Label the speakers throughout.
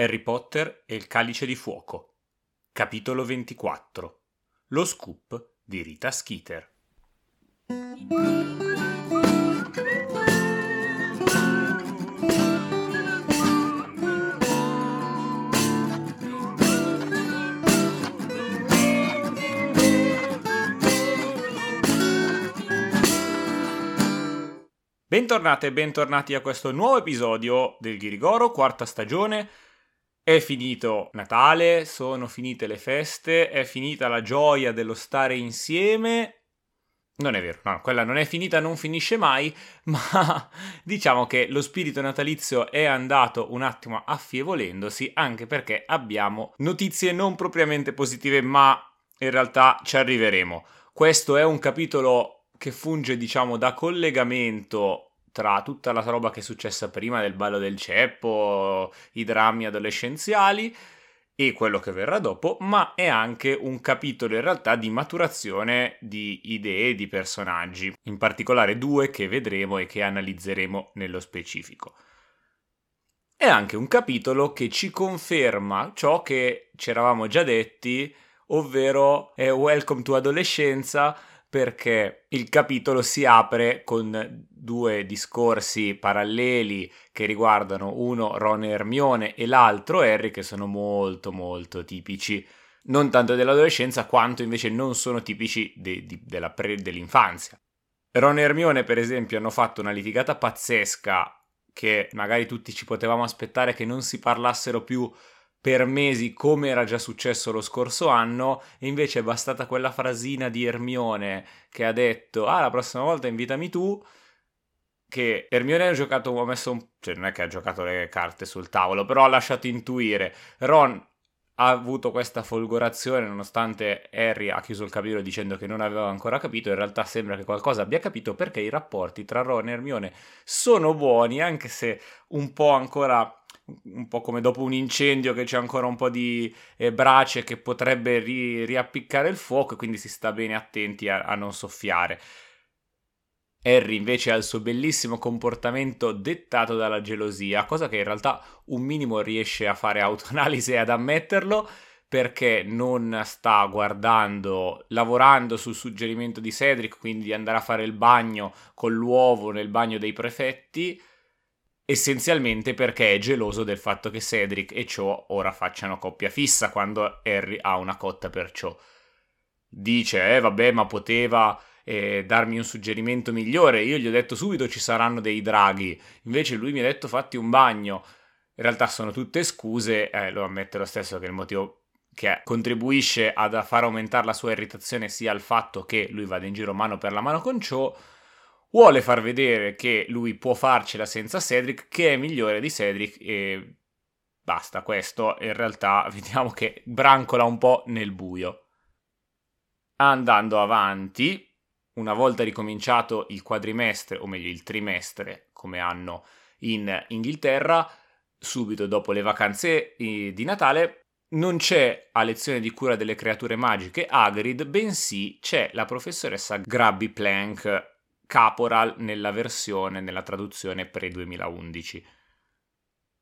Speaker 1: Harry Potter e il calice di fuoco. Capitolo 24. Lo scoop di Rita Skeeter. Bentornate e bentornati a questo nuovo episodio del Ghirigoro, quarta stagione. È finito Natale, sono finite le feste, è finita la gioia dello stare insieme. Non è vero, no, quella non è finita, non finisce mai, ma diciamo che lo spirito natalizio è andato un attimo affievolendosi, anche perché abbiamo notizie non propriamente positive, ma in realtà ci arriveremo. Questo è un capitolo che funge diciamo da collegamento tra tutta la roba che è successa prima del ballo del ceppo, i drammi adolescenziali e quello che verrà dopo, ma è anche un capitolo in realtà di maturazione di idee di personaggi, in particolare due che vedremo e che analizzeremo nello specifico. È anche un capitolo che ci conferma ciò che ci eravamo già detti, ovvero è Welcome to Adolescenza, perché il capitolo si apre con due discorsi paralleli che riguardano uno Ron e Hermione e l'altro Harry che sono molto molto tipici non tanto dell'adolescenza quanto invece non sono tipici de, de, pre, dell'infanzia. Ron e Hermione per esempio hanno fatto una litigata pazzesca che magari tutti ci potevamo aspettare che non si parlassero più per mesi come era già successo lo scorso anno e invece è bastata quella frasina di Ermione che ha detto ah la prossima volta invitami tu che Ermione ha giocato ha messo un cioè non è che ha giocato le carte sul tavolo però ha lasciato intuire. Ron ha avuto questa folgorazione nonostante Harry ha chiuso il capitolo dicendo che non aveva ancora capito, in realtà sembra che qualcosa abbia capito perché i rapporti tra Ron e Hermione sono buoni anche se un po' ancora un po' come dopo un incendio che c'è ancora un po' di eh, brace che potrebbe ri- riappiccare il fuoco e quindi si sta bene attenti a, a non soffiare. Harry invece ha il suo bellissimo comportamento dettato dalla gelosia, cosa che in realtà un minimo riesce a fare autoanalisi e ad ammetterlo perché non sta guardando, lavorando sul suggerimento di Cedric, quindi di andare a fare il bagno con l'uovo nel bagno dei prefetti, essenzialmente perché è geloso del fatto che Cedric e Cho ora facciano coppia fissa quando Harry ha una cotta per Cho. Dice, eh vabbè, ma poteva eh, darmi un suggerimento migliore, io gli ho detto subito ci saranno dei draghi, invece lui mi ha detto fatti un bagno. In realtà sono tutte scuse, eh, lo ammette lo stesso che il motivo che contribuisce a far aumentare la sua irritazione sia il fatto che lui vada in giro mano per la mano con Cho, vuole far vedere che lui può farcela senza Cedric, che è migliore di Cedric e basta, questo in realtà vediamo che brancola un po' nel buio. Andando avanti, una volta ricominciato il quadrimestre, o meglio il trimestre, come hanno in Inghilterra, subito dopo le vacanze eh, di Natale, non c'è a lezione di cura delle creature magiche Hagrid, bensì c'è la professoressa Grabby Plank, caporal nella versione, nella traduzione pre-2011.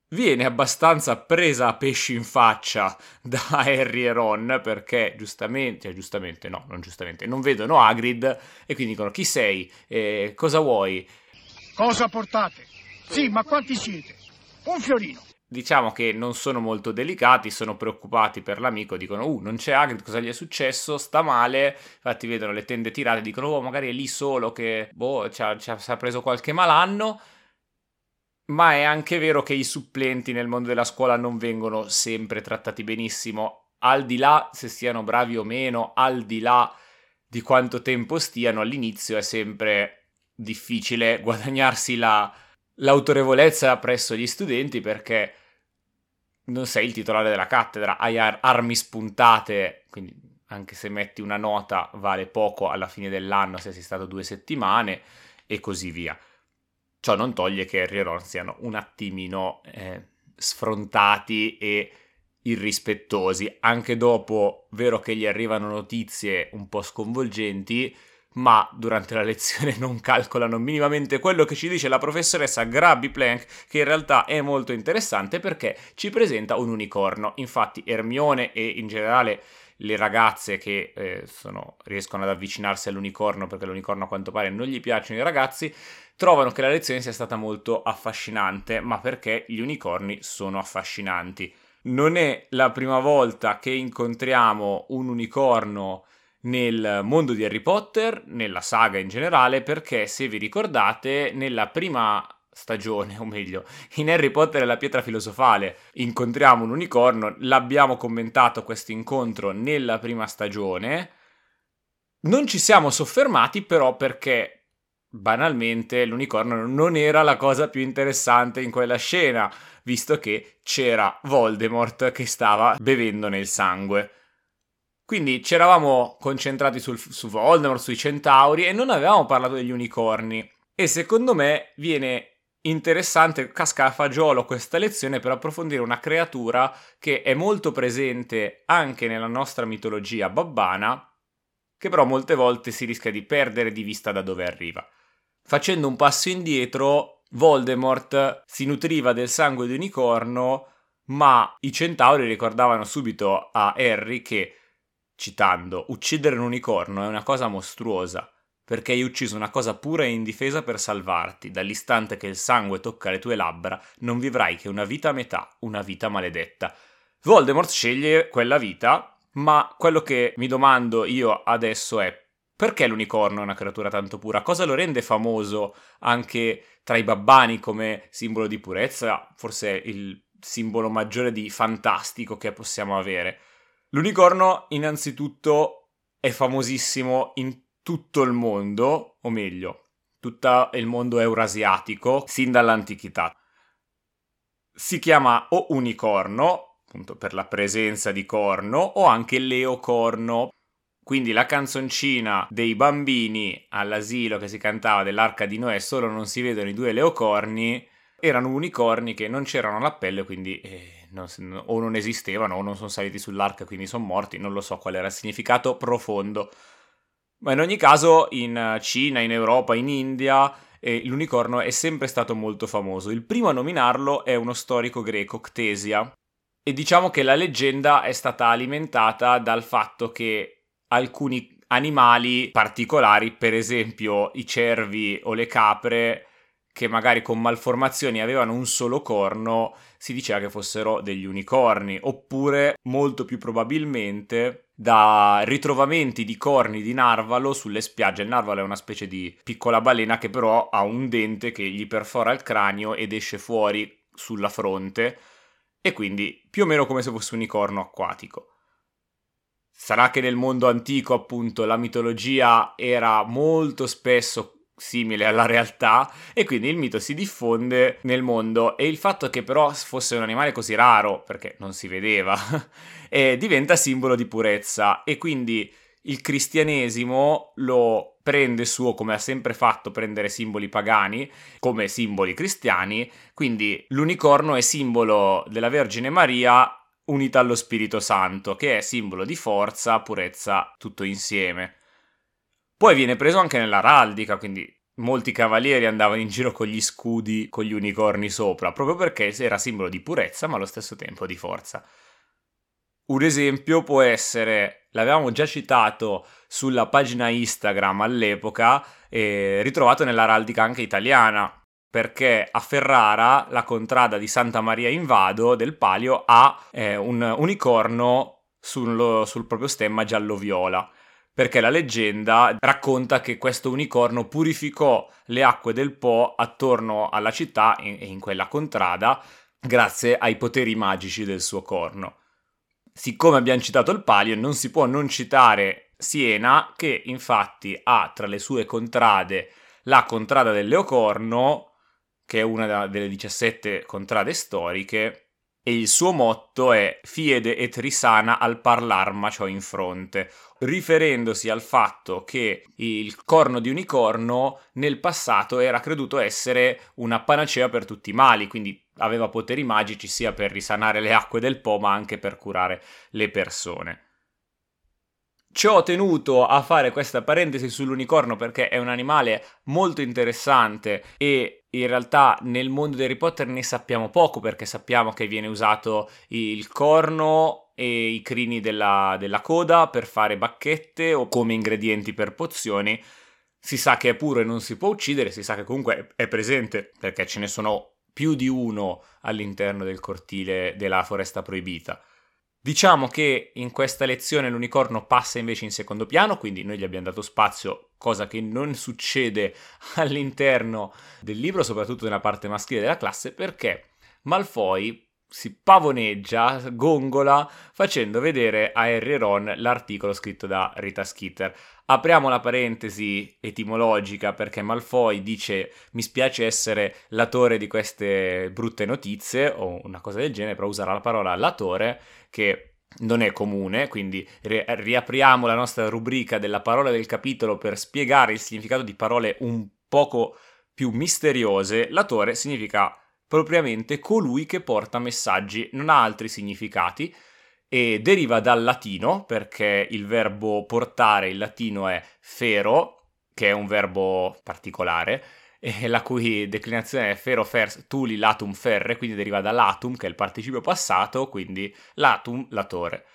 Speaker 1: Viene abbastanza presa a pesci in faccia da Harry e Ron perché giustamente, cioè giustamente no, non giustamente, non vedono Hagrid e quindi dicono chi sei, eh, cosa vuoi?
Speaker 2: Cosa portate? Sì, ma quanti siete? Un fiorino
Speaker 1: diciamo che non sono molto delicati, sono preoccupati per l'amico, dicono uh non c'è Hagrid, cosa gli è successo? Sta male, infatti vedono le tende tirate, dicono oh magari è lì solo che boh ci ha, ci ha preso qualche malanno. Ma è anche vero che i supplenti nel mondo della scuola non vengono sempre trattati benissimo, al di là se siano bravi o meno, al di là di quanto tempo stiano, all'inizio è sempre difficile guadagnarsi la, l'autorevolezza presso gli studenti perché non sei il titolare della cattedra, hai ar- armi spuntate, quindi anche se metti una nota vale poco alla fine dell'anno se sei stato due settimane e così via. Ciò non toglie che Harry e Ron siano un attimino eh, sfrontati e irrispettosi, anche dopo, vero che gli arrivano notizie un po' sconvolgenti, ma durante la lezione non calcolano minimamente quello che ci dice la professoressa Grabby Plank, che in realtà è molto interessante perché ci presenta un unicorno. Infatti Ermione e in generale le ragazze che eh, sono, riescono ad avvicinarsi all'unicorno perché l'unicorno a quanto pare non gli piacciono i ragazzi, trovano che la lezione sia stata molto affascinante, ma perché gli unicorni sono affascinanti. Non è la prima volta che incontriamo un unicorno nel mondo di Harry Potter, nella saga in generale, perché se vi ricordate, nella prima stagione, o meglio, in Harry Potter e la pietra filosofale incontriamo un unicorno, l'abbiamo commentato questo incontro nella prima stagione. Non ci siamo soffermati però perché banalmente l'unicorno non era la cosa più interessante in quella scena, visto che c'era Voldemort che stava bevendo nel sangue. Quindi ci eravamo concentrati sul, su Voldemort, sui centauri e non avevamo parlato degli unicorni. E secondo me viene interessante, casca a fagiolo questa lezione per approfondire una creatura che è molto presente anche nella nostra mitologia babbana, che però molte volte si rischia di perdere di vista da dove arriva. Facendo un passo indietro, Voldemort si nutriva del sangue di unicorno, ma i centauri ricordavano subito a Harry che, citando, uccidere un unicorno è una cosa mostruosa, perché hai ucciso una cosa pura e indifesa per salvarti. Dall'istante che il sangue tocca le tue labbra, non vivrai che una vita a metà, una vita maledetta. Voldemort sceglie quella vita, ma quello che mi domando io adesso è perché l'unicorno è una creatura tanto pura? Cosa lo rende famoso anche tra i babbani come simbolo di purezza? Forse il simbolo maggiore di fantastico che possiamo avere. L'unicorno, innanzitutto, è famosissimo in tutto il mondo, o meglio, tutto il mondo eurasiatico, sin dall'antichità. Si chiama o unicorno, appunto per la presenza di corno, o anche leocorno, quindi la canzoncina dei bambini all'asilo che si cantava dell'arca di Noè, solo non si vedono i due leocorni, erano unicorni che non c'erano all'appello e quindi eh, non, o non esistevano o non sono saliti sull'arca quindi sono morti, non lo so qual era il significato profondo. Ma in ogni caso in Cina, in Europa, in India eh, l'unicorno è sempre stato molto famoso. Il primo a nominarlo è uno storico greco, Ctesia. E diciamo che la leggenda è stata alimentata dal fatto che alcuni animali particolari, per esempio i cervi o le capre, che magari con malformazioni avevano un solo corno, si diceva che fossero degli unicorni, oppure molto più probabilmente da ritrovamenti di corni di narvalo sulle spiagge. Il narvalo è una specie di piccola balena che però ha un dente che gli perfora il cranio ed esce fuori sulla fronte, e quindi più o meno come se fosse un unicorno acquatico. Sarà che nel mondo antico, appunto, la mitologia era molto spesso simile alla realtà e quindi il mito si diffonde nel mondo. E il fatto che però fosse un animale così raro, perché non si vedeva, eh, diventa simbolo di purezza. E quindi il cristianesimo lo prende suo come ha sempre fatto prendere simboli pagani come simboli cristiani, quindi l'unicorno è simbolo della Vergine Maria unita allo Spirito Santo, che è simbolo di forza, purezza, tutto insieme. Poi viene preso anche nell'araldica, quindi molti cavalieri andavano in giro con gli scudi con gli unicorni sopra, proprio perché era simbolo di purezza, ma allo stesso tempo di forza. Un esempio può essere, l'avevamo già citato sulla pagina Instagram all'epoca, eh, ritrovato nell'araldica anche italiana, perché a Ferrara la contrada di Santa Maria in Vado del Palio ha eh, un unicorno sullo, sul proprio stemma giallo-viola perché la leggenda racconta che questo unicorno purificò le acque del Po attorno alla città e in quella contrada grazie ai poteri magici del suo corno. Siccome abbiamo citato il Palio, non si può non citare Siena, che infatti ha tra le sue contrade la contrada del Leocorno, che è una delle 17 contrade storiche, e il suo motto è Fiede et risana al parlarma ciò in fronte, riferendosi al fatto che il corno di unicorno nel passato era creduto essere una panacea per tutti i mali, quindi aveva poteri magici sia per risanare le acque del Po ma anche per curare le persone. Ci ho tenuto a fare questa parentesi sull'unicorno perché è un animale molto interessante e in realtà nel mondo di Harry Potter ne sappiamo poco perché sappiamo che viene usato il corno e i crini della, della coda per fare bacchette o come ingredienti per pozioni. Si sa che è puro e non si può uccidere, si sa che comunque è presente perché ce ne sono più di uno all'interno del cortile della foresta proibita. Diciamo che in questa lezione l'unicorno passa invece in secondo piano, quindi noi gli abbiamo dato spazio, cosa che non succede all'interno del libro, soprattutto nella parte maschile della classe, perché Malfoy si pavoneggia, gongola, facendo vedere a Harry Ron l'articolo scritto da Rita Skeeter. Apriamo la parentesi etimologica perché Malfoy dice mi spiace essere latore di queste brutte notizie o una cosa del genere, però userà la parola latore che non è comune, quindi ri- riapriamo la nostra rubrica della parola del capitolo per spiegare il significato di parole un poco più misteriose. Latore significa propriamente colui che porta messaggi, non ha altri significati e deriva dal latino perché il verbo portare in latino è fero, che è un verbo particolare, e la cui declinazione è fero fers tuli latum ferre, quindi deriva da latum, che è il participio passato, quindi latum latore.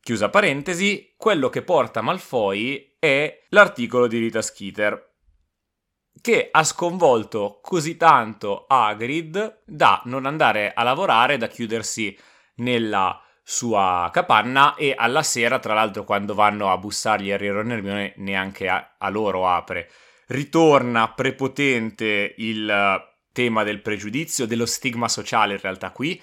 Speaker 1: Chiusa parentesi, quello che porta Malfoy è l'articolo di Rita Skeeter, che ha sconvolto così tanto Hagrid da non andare a lavorare, da chiudersi nella sua capanna e alla sera, tra l'altro, quando vanno a bussargli e Ron Hermione, neanche a, a loro apre. Ritorna prepotente il tema del pregiudizio, dello stigma sociale in realtà qui,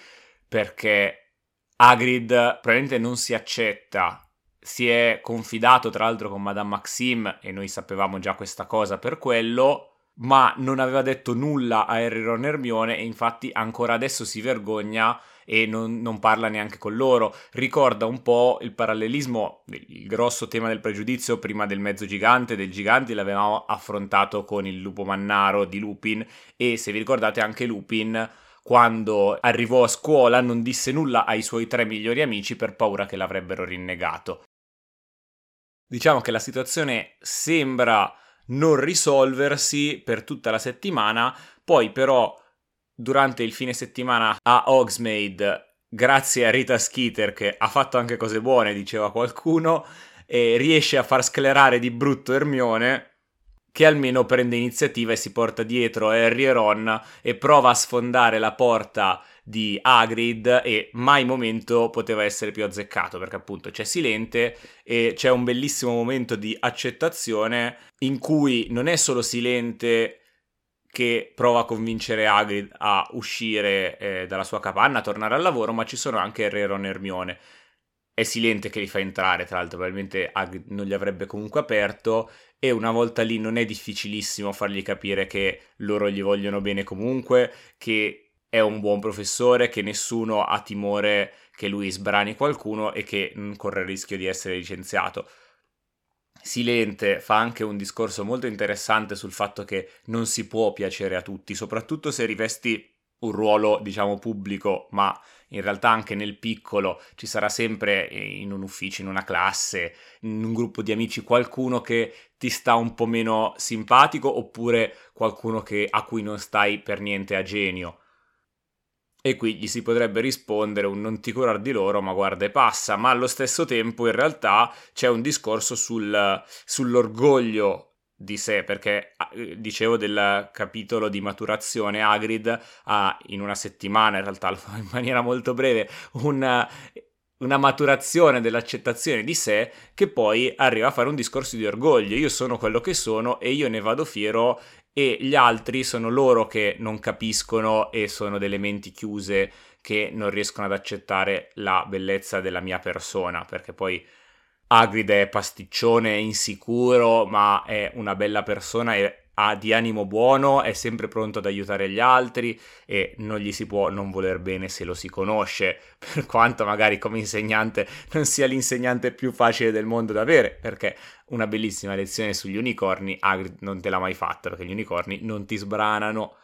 Speaker 1: perché Hagrid probabilmente non si accetta si è confidato tra l'altro con Madame Maxime e noi sapevamo già questa cosa per quello, ma non aveva detto nulla a Harry, Ron Hermione e infatti ancora adesso si vergogna e non, non, parla neanche con loro. Ricorda un po' il parallelismo, il grosso tema del pregiudizio prima del mezzo gigante, del gigante l'avevamo affrontato con il lupo mannaro di Lupin e se vi ricordate anche Lupin quando arrivò a scuola non disse nulla ai suoi tre migliori amici per paura che l'avrebbero rinnegato. Diciamo che la situazione sembra non risolversi per tutta la settimana, poi però durante il fine settimana a Hogsmeade, grazie a Rita Skeeter che ha fatto anche cose buone, diceva qualcuno, e riesce a far sclerare di brutto Hermione che almeno prende iniziativa e si porta dietro Harry e Ron e prova a sfondare la porta di Hagrid e mai momento poteva essere più azzeccato perché appunto c'è Silente e c'è un bellissimo momento di accettazione in cui non è solo Silente che prova a convincere Hagrid a uscire eh, dalla sua capanna, a tornare al lavoro, ma ci sono anche Harry, Ron e Hermione. È Silente che li fa entrare, tra l'altro probabilmente Hagrid non li avrebbe comunque aperto e una volta lì non è difficilissimo fargli capire che loro gli vogliono bene comunque, che è un buon professore, che nessuno ha timore che lui sbrani qualcuno e che non corre il rischio di essere licenziato. Silente fa anche un discorso molto interessante sul fatto che non si può piacere a tutti, soprattutto se rivesti un ruolo, diciamo, pubblico, ma in realtà anche nel piccolo ci sarà sempre in un ufficio, in una classe, in un gruppo di amici qualcuno che ti sta un po' meno simpatico oppure qualcuno che, a cui non stai per niente a genio. E qui gli si potrebbe rispondere un non ti curar di loro, ma guarda e passa, ma allo stesso tempo in realtà c'è un discorso sul, sull'orgoglio di sé, perché eh, dicevo del capitolo di maturazione, Hagrid ha in una settimana, in realtà in maniera molto breve, una, una maturazione dell'accettazione di sé che poi arriva a fare un discorso di orgoglio. Io sono quello che sono e io ne vado fiero e gli altri sono loro che non capiscono e sono delle menti chiuse che non riescono ad accettare la bellezza della mia persona, perché poi Hagrid è pasticcione, è insicuro, ma è una bella persona e ha di animo buono, è sempre pronto ad aiutare gli altri e non gli si può non voler bene se lo si conosce, per quanto magari come insegnante non sia l'insegnante più facile del mondo da avere, perché una bellissima lezione sugli unicorni Hagrid non te l'ha mai fatta, perché gli unicorni non ti sbranano.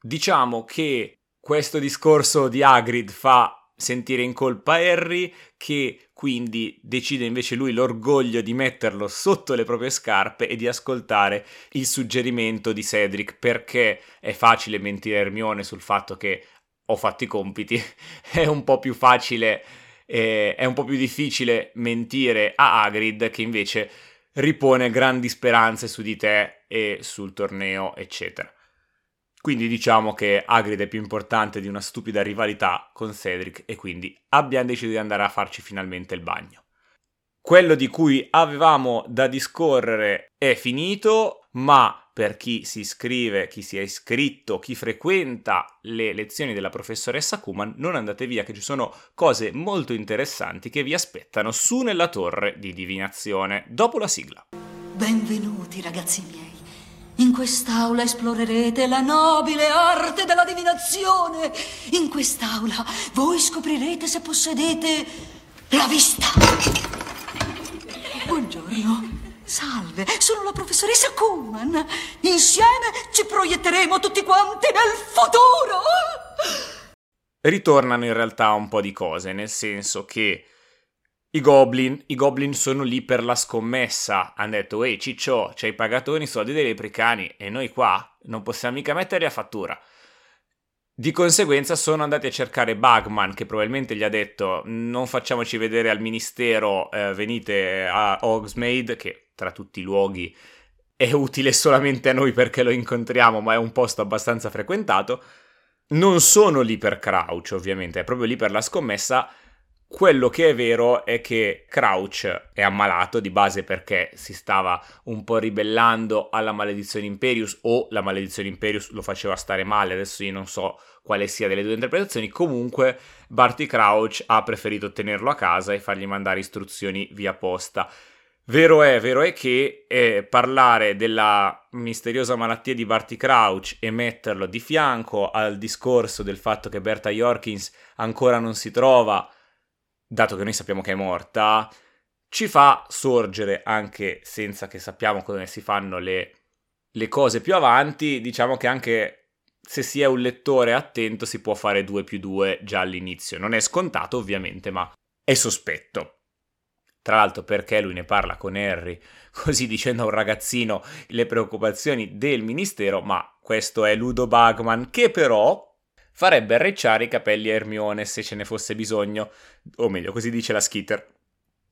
Speaker 1: Diciamo che questo discorso di Hagrid fa sentire in colpa Harry, che quindi decide invece lui l'orgoglio di metterlo sotto le proprie scarpe e di ascoltare il suggerimento di Cedric, perché è facile mentire Hermione sul fatto che ho fatto i compiti, è un po' più facile, eh, è un po' più difficile mentire a Hagrid che invece ripone grandi speranze su di te e sul torneo, eccetera. Quindi diciamo che Hagrid è più importante di una stupida rivalità con Cedric e quindi abbiamo deciso di andare a farci finalmente il bagno. Quello di cui avevamo da discorrere è finito, ma per chi si iscrive, chi si è iscritto, chi frequenta le lezioni della professoressa Kuman, non andate via che ci sono cose molto interessanti che vi aspettano su nella torre di divinazione dopo la sigla.
Speaker 3: Benvenuti ragazzi miei. In quest'aula esplorerete la nobile arte della divinazione. In quest'aula voi scoprirete se possedete la vista. Buongiorno. Salve, sono la professoressa Kuhlman. Insieme ci proietteremo tutti quanti nel futuro.
Speaker 1: Ritornano in realtà un po' di cose, nel senso che i goblin, i goblin sono lì per la scommessa. Hanno detto, ehi ciccio, ci hai pagato i soldi dei lepricani e noi qua non possiamo mica mettere a fattura. Di conseguenza sono andati a cercare Bugman che probabilmente gli ha detto non facciamoci vedere al ministero, eh, venite a Hogsmeade che tra tutti i luoghi è utile solamente a noi perché lo incontriamo ma è un posto abbastanza frequentato. Non sono lì per Crouch ovviamente, è proprio lì per la scommessa quello che è vero è che Crouch è ammalato di base perché si stava un po' ribellando alla maledizione Imperius o la maledizione Imperius lo faceva stare male, adesso io non so quale sia delle due interpretazioni, comunque Barty Crouch ha preferito tenerlo a casa e fargli mandare istruzioni via posta. Vero è, vero è che eh, parlare della misteriosa malattia di Barty Crouch e metterlo di fianco al discorso del fatto che Berta Yorkins ancora non si trova dato che noi sappiamo che è morta, ci fa sorgere anche senza che sappiamo come si fanno le, le cose più avanti, diciamo che anche se si è un lettore attento si può fare 2 più 2 già all'inizio. Non è scontato ovviamente, ma è sospetto. Tra l'altro perché lui ne parla con Harry, così dicendo a un ragazzino le preoccupazioni del ministero, ma questo è Ludo Bagman che però farebbe arrecciare i capelli a Hermione se ce ne fosse bisogno, o meglio, così dice la Skitter.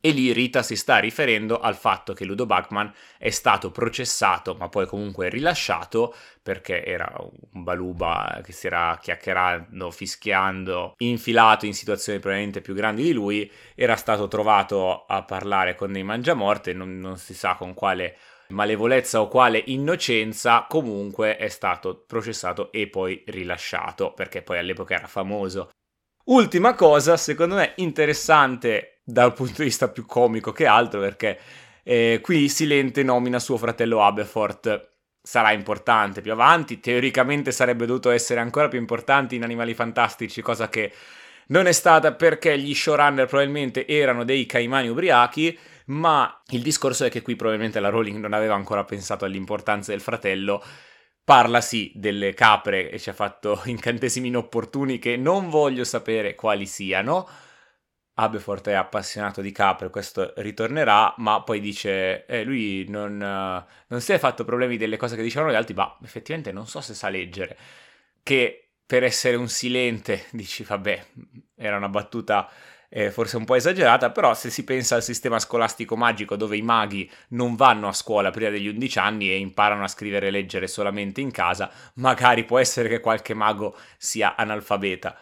Speaker 1: E lì Rita si sta riferendo al fatto che Ludo Bachman è stato processato, ma poi comunque rilasciato perché era un baluba che si era chiacchierando, fischiando, infilato in situazioni probabilmente più grandi di lui. Era stato trovato a parlare con dei mangiamorte, non, non si sa con quale malevolezza o quale innocenza, comunque è stato processato e poi rilasciato, perché poi all'epoca era famoso. Ultima cosa, secondo me interessante dal punto di vista più comico che altro, perché eh, qui Silente nomina suo fratello Aberforth. Sarà importante più avanti, teoricamente sarebbe dovuto essere ancora più importante in Animali Fantastici, cosa che non è stata perché gli showrunner probabilmente erano dei caimani ubriachi, ma il discorso è che qui probabilmente la Rowling non aveva ancora pensato all'importanza del fratello. Parla sì delle capre e ci ha fatto incantesimi inopportuni che non voglio sapere quali siano. Aberforth è appassionato di capre, questo ritornerà, ma poi dice, eh, lui non, non si è fatto problemi delle cose che dicevano gli altri, ma effettivamente non so se sa leggere. Che per essere un silente, dici, vabbè, era una battuta eh, forse un po' esagerata, però se si pensa al sistema scolastico magico dove i maghi non vanno a scuola prima degli 11 anni e imparano a scrivere e leggere solamente in casa, magari può essere che qualche mago sia analfabeta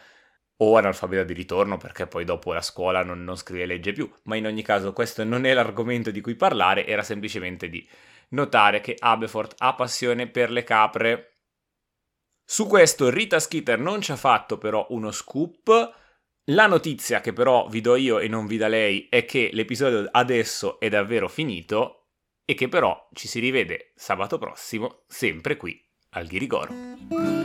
Speaker 1: o analfabeta di ritorno perché poi dopo la scuola non, non scrive e legge più, ma in ogni caso questo non è l'argomento di cui parlare, era semplicemente di notare che Aberforth ha passione per le capre. Su questo Rita Skeeter non ci ha fatto però uno scoop, la notizia che però vi do io e non vi da lei è che l'episodio adesso è davvero finito e che però ci si rivede sabato prossimo sempre qui al Ghirigoro.